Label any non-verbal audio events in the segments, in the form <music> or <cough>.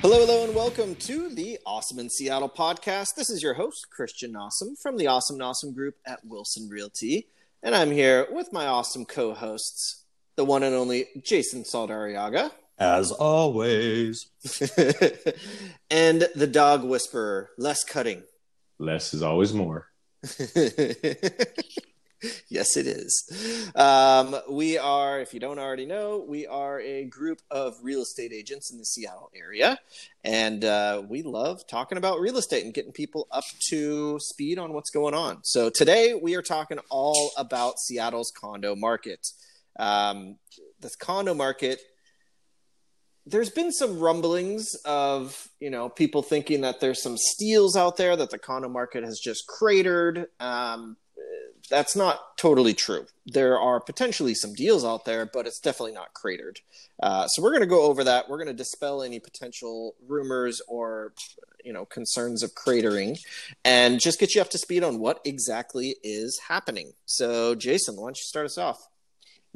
Hello, hello, and welcome to the Awesome in Seattle podcast. This is your host, Christian Awesome from the Awesome Awesome Group at Wilson Realty. And I'm here with my awesome co hosts, the one and only Jason Saldariaga. As always. <laughs> and the dog whisperer, Les Cutting. Less is always more. <laughs> <laughs> yes, it is. Um, we are, if you don't already know, we are a group of real estate agents in the Seattle area. And uh, we love talking about real estate and getting people up to speed on what's going on. So today we are talking all about Seattle's condo market. Um, this condo market there's been some rumblings of you know people thinking that there's some steals out there that the condo market has just cratered um, that's not totally true. There are potentially some deals out there but it's definitely not cratered. Uh, so we're going to go over that. We're going to dispel any potential rumors or you know concerns of cratering and just get you up to speed on what exactly is happening. So jason why don't you start us off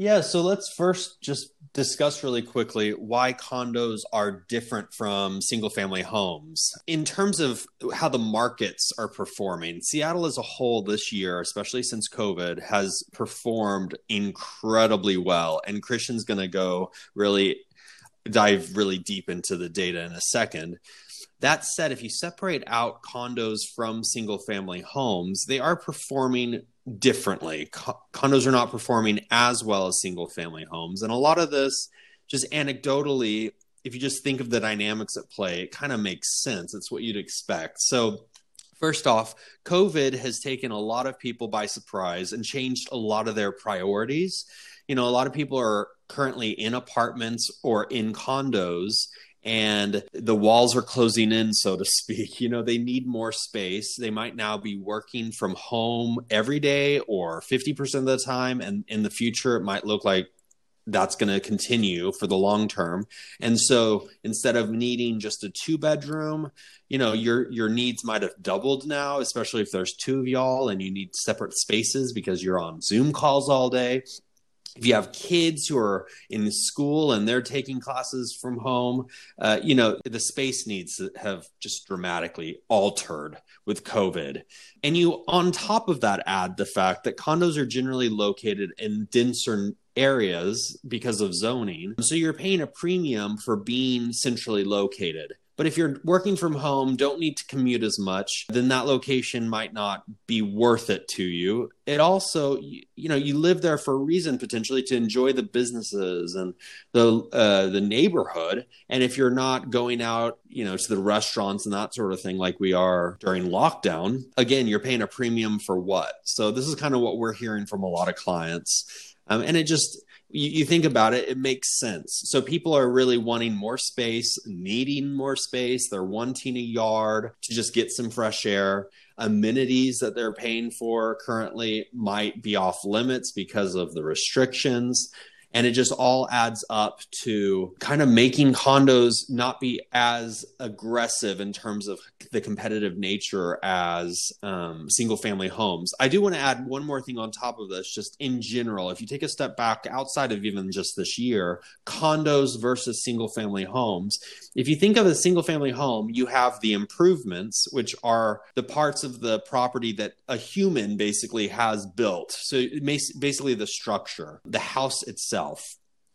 yeah, so let's first just discuss really quickly why condos are different from single family homes. In terms of how the markets are performing, Seattle as a whole this year, especially since COVID, has performed incredibly well. And Christian's going to go really dive really deep into the data in a second. That said, if you separate out condos from single family homes, they are performing differently. condos are not performing as well as single family homes. And a lot of this, just anecdotally, if you just think of the dynamics at play, it kind of makes sense. It's what you'd expect. So, first off, COVID has taken a lot of people by surprise and changed a lot of their priorities. You know, a lot of people are currently in apartments or in condos and the walls are closing in so to speak. <laughs> You know they need more space. They might now be working from home every day or 50% of the time and in the future it might look like that's going to continue for the long term. And so instead of needing just a two bedroom you know your your needs might have doubled now especially if there's two of y'all and you need separate spaces because you're on zoom calls all day if you have kids who are in school and they're taking classes from home, uh, you know, the space needs have just dramatically altered with COVID. And you, on top of that, add the fact that condos are generally located in denser areas because of zoning. So you're paying a premium for being centrally located. But if you're working from home, don't need to commute as much, then that location might not be worth it to you. It also, you know, you live there for a reason potentially to enjoy the businesses and the uh, the neighborhood. And if you're not going out, you know, to the restaurants and that sort of thing like we are during lockdown, again, you're paying a premium for what? So this is kind of what we're hearing from a lot of clients. Um, and it just you, you, think about it, it makes sense. So people are really wanting more space, needing more space. They're wanting a yard to just get some fresh air. Amenities that they're paying for currently might be off limits because of the restrictions. And it just all adds up to kind of making condos not be as aggressive in terms of the competitive nature as um, single family homes. I do want to add one more thing on top of this, just in general. If you take a step back outside of even just this year, condos versus single family homes, if you think of a single family home, you have the improvements, which are the parts of the property that a human basically has built. So basically the structure, the house itself.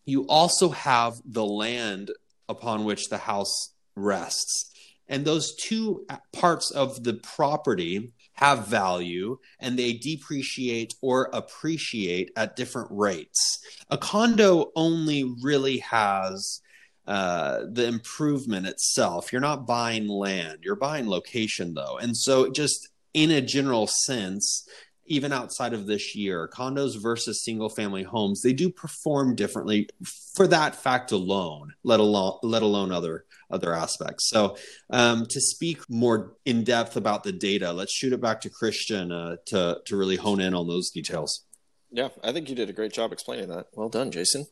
You also have the land upon which the house rests. And those two parts of the property have value and they depreciate or appreciate at different rates. A condo only really has uh, the improvement itself. You're not buying land, you're buying location though. And so, just in a general sense, even outside of this year, condos versus single family homes, they do perform differently for that fact alone, let alone let alone other other aspects. So, um, to speak more in depth about the data, let's shoot it back to Christian uh, to to really hone in on those details. Yeah, I think you did a great job explaining that. Well done, Jason.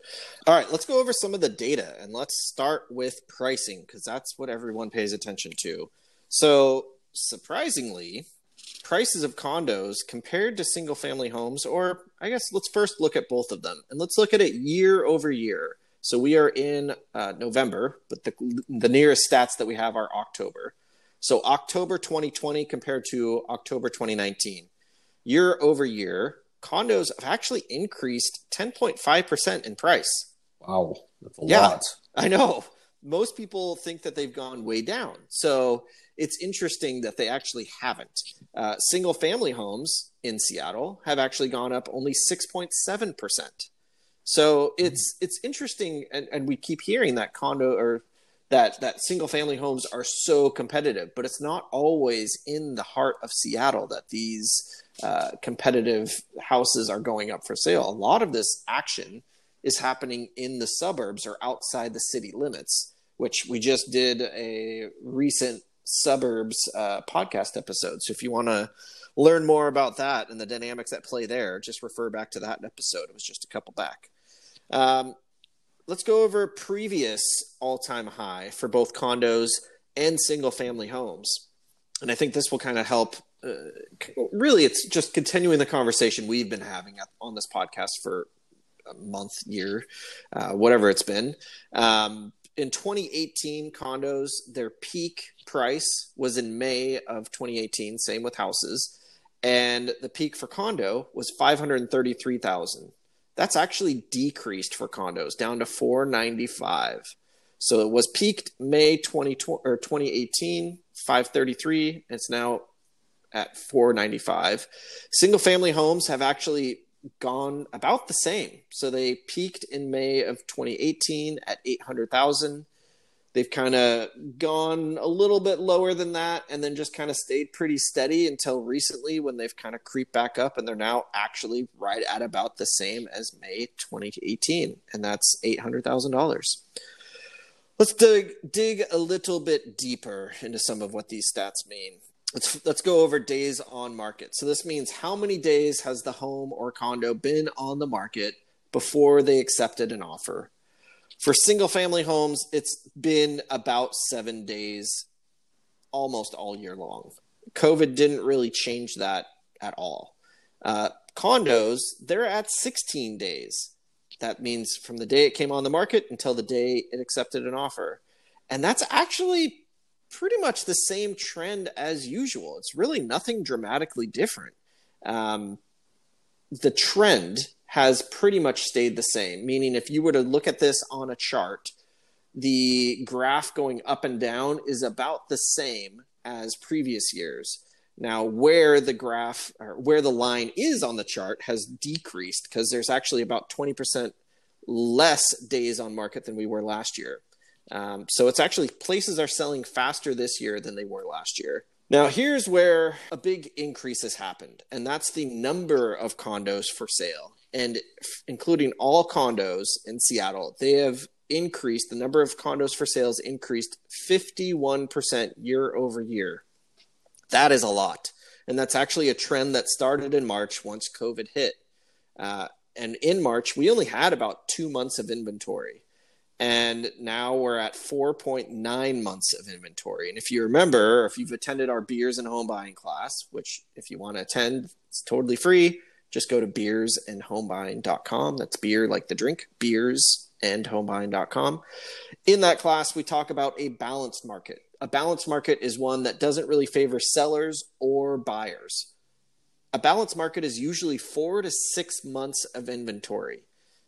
All right, let's go over some of the data and let's start with pricing because that's what everyone pays attention to. So, surprisingly, prices of condos compared to single family homes, or I guess let's first look at both of them and let's look at it year over year. So we are in uh, November, but the, the nearest stats that we have are October. So October 2020 compared to October 2019, year over year, condos have actually increased 10.5% in price. Wow, that's a Yeah. lot. I know. Most people think that they've gone way down. So it's interesting that they actually haven't. Uh, single family homes in Seattle have actually gone up only 6.7%. So it's it's interesting and, and we keep hearing that condo or that that single family homes are so competitive, but it's not always in the heart of Seattle that these uh, competitive houses are going up for sale. A lot of this action is happening in the suburbs or outside the city limits, which we just did a recent suburbs uh, podcast episode. So if you want to learn more about that and the dynamics that play there, just refer back to that episode. It was just a couple back. Um, let's go over previous all-time high for both condos and single-family homes, and I think this will kind of help. Uh, really, it's just continuing the conversation we've been having on this podcast for a month, year, uh, whatever it's been. Um, in 2018, condos their peak price was in May of 2018. Same with houses, and the peak for condo was 533,000 that's actually decreased for condos down to 495 so it was peaked may 2020 or 2018 533 it's now at 495 single family homes have actually gone about the same so they peaked in may of 2018 at 800000 they've kind of gone a little bit lower than that and then just kind of stayed pretty steady until recently when they've kind of creeped back up and they're now actually right at about the same as May 2018 and that's $800,000. Let's dig dig a little bit deeper into some of what these stats mean. Let's let's go over days on market. So this means how many days has the home or condo been on the market before they accepted an offer? For single family homes, it's been about seven days almost all year long. COVID didn't really change that at all. Uh, condos, they're at 16 days. That means from the day it came on the market until the day it accepted an offer. And that's actually pretty much the same trend as usual. It's really nothing dramatically different. Um, the trend has pretty much stayed the same. Meaning, if you were to look at this on a chart, the graph going up and down is about the same as previous years. Now, where the graph or where the line is on the chart has decreased because there's actually about 20% less days on market than we were last year. Um, so it's actually places are selling faster this year than they were last year. Now, here's where a big increase has happened, and that's the number of condos for sale. And f- including all condos in Seattle, they have increased the number of condos for sales increased 51% year over year. That is a lot. And that's actually a trend that started in March once COVID hit. Uh, and in March, we only had about two months of inventory. And now we're at 4.9 months of inventory. And if you remember, if you've attended our beers and home buying class, which if you want to attend, it's totally free, just go to beersandhomebuying.com. That's beer like the drink, beers and homebuying.com. In that class, we talk about a balanced market. A balanced market is one that doesn't really favor sellers or buyers. A balanced market is usually four to six months of inventory.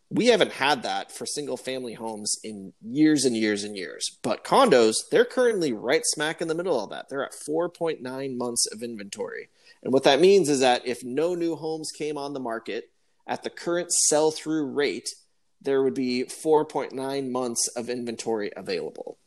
We haven't had that for single family homes in years and years and years. But condos, they're currently right smack in the middle of that. They're at 4.9 months of inventory. And what that means is that if no new homes came on the market at the current sell through rate, there would be 4.9 months of inventory available.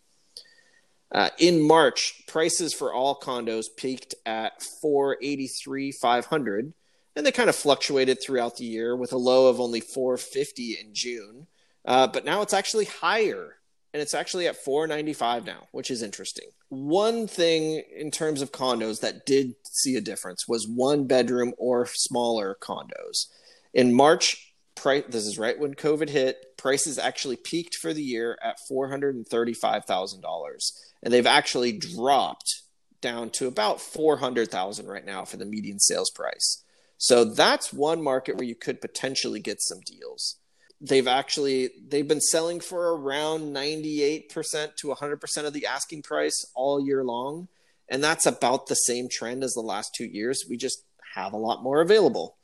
Uh, in March, prices for all condos peaked at 483 500 and they kind of fluctuated throughout the year with a low of only 450 in June. Uh, but now it's actually higher and it's actually at 495 now, which is interesting. One thing in terms of condos that did see a difference was one bedroom or smaller condos. In March, price this is right when COVID hit, prices actually peaked for the year at $435,000 and they've actually dropped down to about 400,000 right now for the median sales price. So that's one market where you could potentially get some deals. they've actually they've been selling for around 98% to 100% of the asking price all year long. And that's about the same trend as the last 2 years. We just have a lot more available.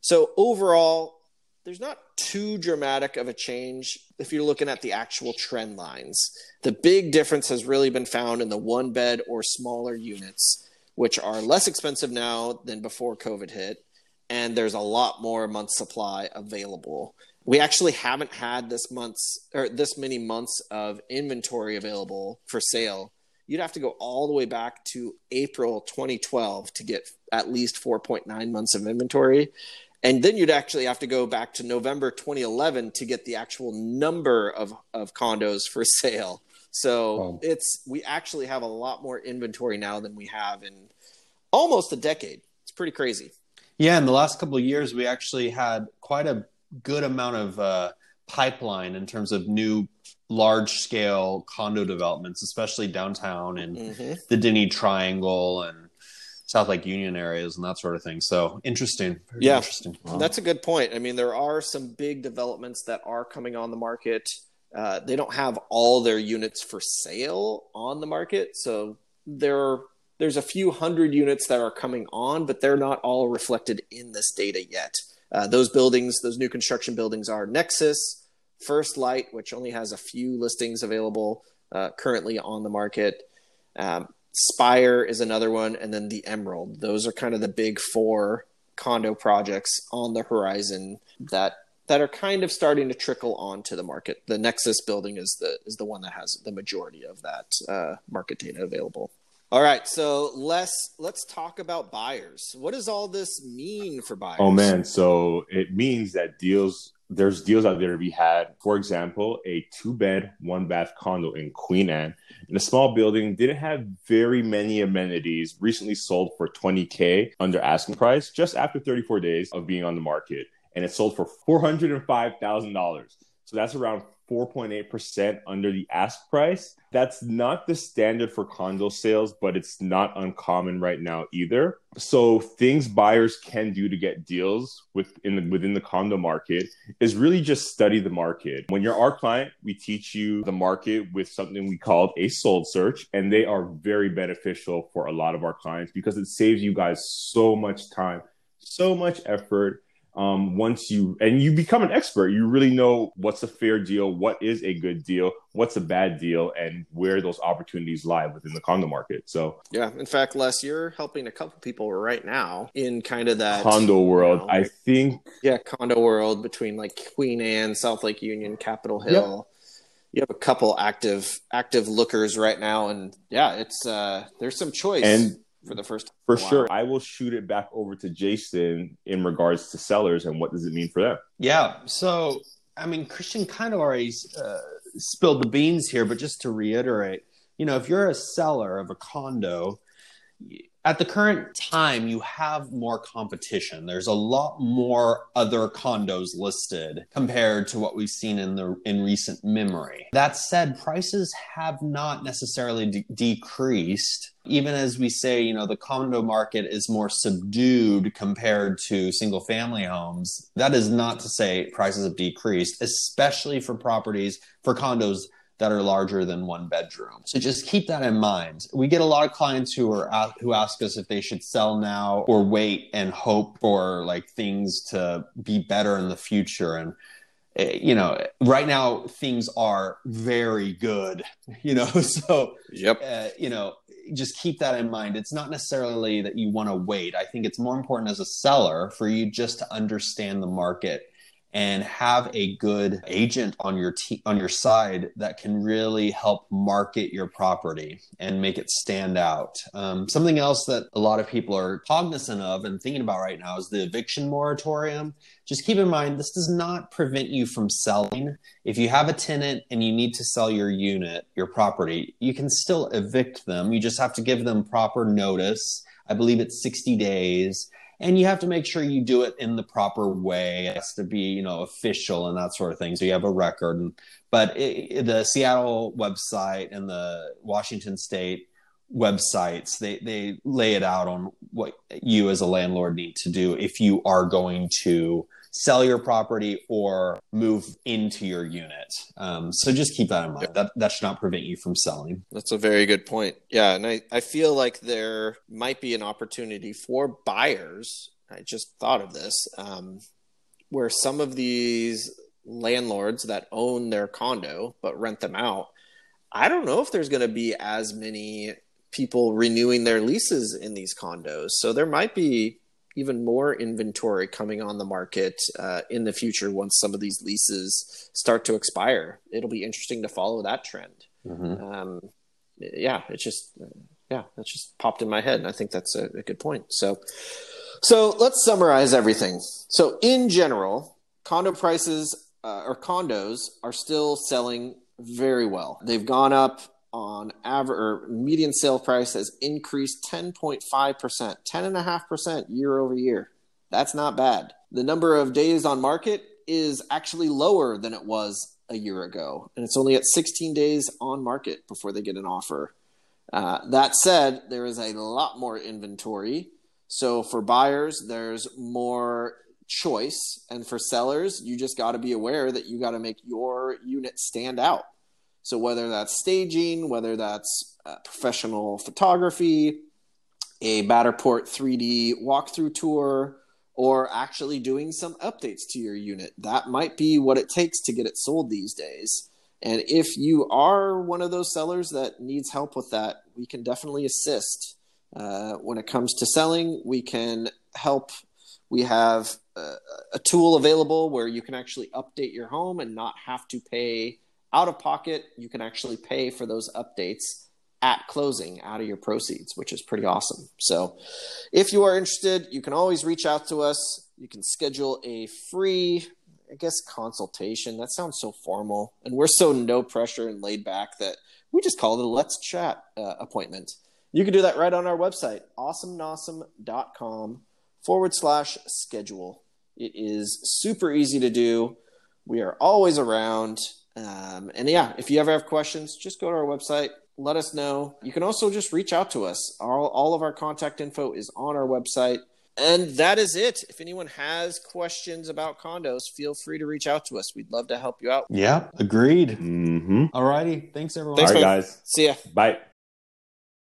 So overall there's not too dramatic of a change if you're looking at the actual trend lines. The big difference has really been found in the one bed or smaller units which are less expensive now than before covid hit and there's a lot more month supply available we actually haven't had this month's or this many months of inventory available for sale. You'd have to go all the way back to April 2012 to get at least 4.9 months of inventory. And then you'd actually have to go back to November 2011 to get the actual number of, of condos for <laughs> sale. So oh. it's we actually have a lot more inventory now than we have in almost a decade. It's pretty crazy. Yeah, in the last couple of years, we actually had quite a good amount of uh, pipeline in terms of new large scale condo developments, especially downtown and mm-hmm. the Denny Triangle and South Lake Union areas and that sort of thing. So interesting. Very yeah, interesting. Wow. That's a good point. I mean, there are some big developments that are coming on the market. Uh, they don't have all their units for sale on the market, so there there's a few hundred units that are coming on, but they're not all reflected in this data yet. Uh, those buildings, those new construction buildings are Nexus, First Light, which only has a few listings available uh, currently on the market. Um, Spire is another one, and then the Emerald. Those are kind of the big four condo projects on the horizon that that are kind of starting to trickle onto the market. The Nexus building is the is the one that has the majority of that uh, market data available. All right, so let's let's talk about buyers. What does all this mean for buyers? Oh man, so it means that deals there's deals out there to be had. For example, a two bed, one bath condo in Queen Anne in a small building didn't have very many amenities. Recently sold for 20k under asking price just after 34 days of being on the market, and it sold for 405 thousand dollars. So that's around 4.8% under the ask price. That's not the standard for condo sales, but it's not uncommon right now either. So things buyers can do to get deals within the, within the condo market is really just study the market. When you're our client, we teach you the market with something we call a sold search, and they are very beneficial for a lot of our clients because it saves you guys so much time, so much effort um, once you and you become an expert you really know what's a fair deal what is a good deal what's a bad deal and where those opportunities lie within the condo market. So yeah in fact les you're helping a couple people right now in kind of that condo world you know, i think yeah condo world between like queen anne south lake union capitol hill. Yep you have a couple active active lookers right now and yeah it's uh there's some choice. And for the first for sure. I will shoot it back over to jason in regards to sellers and what does it mean for them. Yeah. So i mean christian kind of already uh, spilled the beans here but just to reiterate you know if you're a seller of a condo at the current time you have more competition. There's a lot more other condos listed compared to what we've seen in the in recent memory. That said prices have not necessarily de- decreased. Even as we say you know the condo market is more subdued compared to single family homes that is not to say prices have decreased especially for properties for condos that are larger than one bedroom. So just keep that in mind. We get a lot of clients who are who ask us if they should sell now or wait and hope for like things to be better in the future and eh, you know right now things are very good <laughs> you know <laughs> so yep uh, you know just keep that in mind it's not necessarily that you want to wait i think it's more important as a seller for you just to understand the market and have a good agent on your te- on your side that can really help market your property and make it stand out. Um, something else that a lot of people are cognizant of and thinking about right now is the eviction moratorium. Just keep in mind this does not prevent you from selling. If you have a tenant and you need to sell your unit, your property, you can still evict them. You just have to give them proper notice. I believe it's 60 days and you have to make sure you do it in the proper way. It has to be, you know, official and that sort of thing. So you have a record. But it, the Seattle website and the Washington State websites they they lay it out on what you as a landlord need to do if you are going to sell your property or move into your unit. Um, so just keep that in mind. That that should not prevent you from selling. That's a very good point. Yeah, and I, I feel like there might be an opportunity for buyers. I just thought of this, um, where some of these landlords that own their condo but rent them out. I don't know if there's going to be as many people renewing their leases in these condos. So there might be even more inventory coming on the market uh, in the future once some of these leases start to expire. It'll be interesting to follow that trend. Mm-hmm. Um, yeah, it just yeah, that just popped in my head, and I think that's a, a good point. So, so let's summarize everything. So, in general, condo prices uh, or condos are still selling very well. They've gone up on average or median sale price has increased 10.5%, 10.5% year over year. That's not bad. The number of days on market is actually lower than it was a year ago, and it's only at 16 days on market before they get an offer. Uh, that said, there is a lot more inventory. So for buyers, there's more choice. And for sellers, you just got to be aware that you got to make your unit stand out. So whether that's staging, whether that's uh, professional photography, a Matterport 3D walkthrough tour, or actually doing some updates to your unit, that might be what it takes to get it sold these days. And if you are one of those sellers that needs help with that, we can definitely assist. Uh, when it comes to selling, we can help. We have a, a tool available where you can actually update your home and not have to pay out of pocket, you can actually pay for those updates at closing out of your proceeds, which is pretty awesome. So, if you are interested, you can always reach out to us. You can schedule a free, I guess, consultation. That sounds so formal. And we're so no pressure and laid back that we just call it a let's chat uh, appointment. You can do that right on our website, awesomenawesome.com forward slash schedule. It is super easy to do. We are always around. Um, and yeah, if you ever have questions, just go to our website, let us know. You can also just reach out to us. All, all of our contact info is on our website. And that is it. If anyone has questions about condos, feel free to reach out to us. We'd love to help you out. Yeah, agreed. Mm-hmm. All righty. Thanks, everyone. Thanks, All right, guys. See ya. Bye.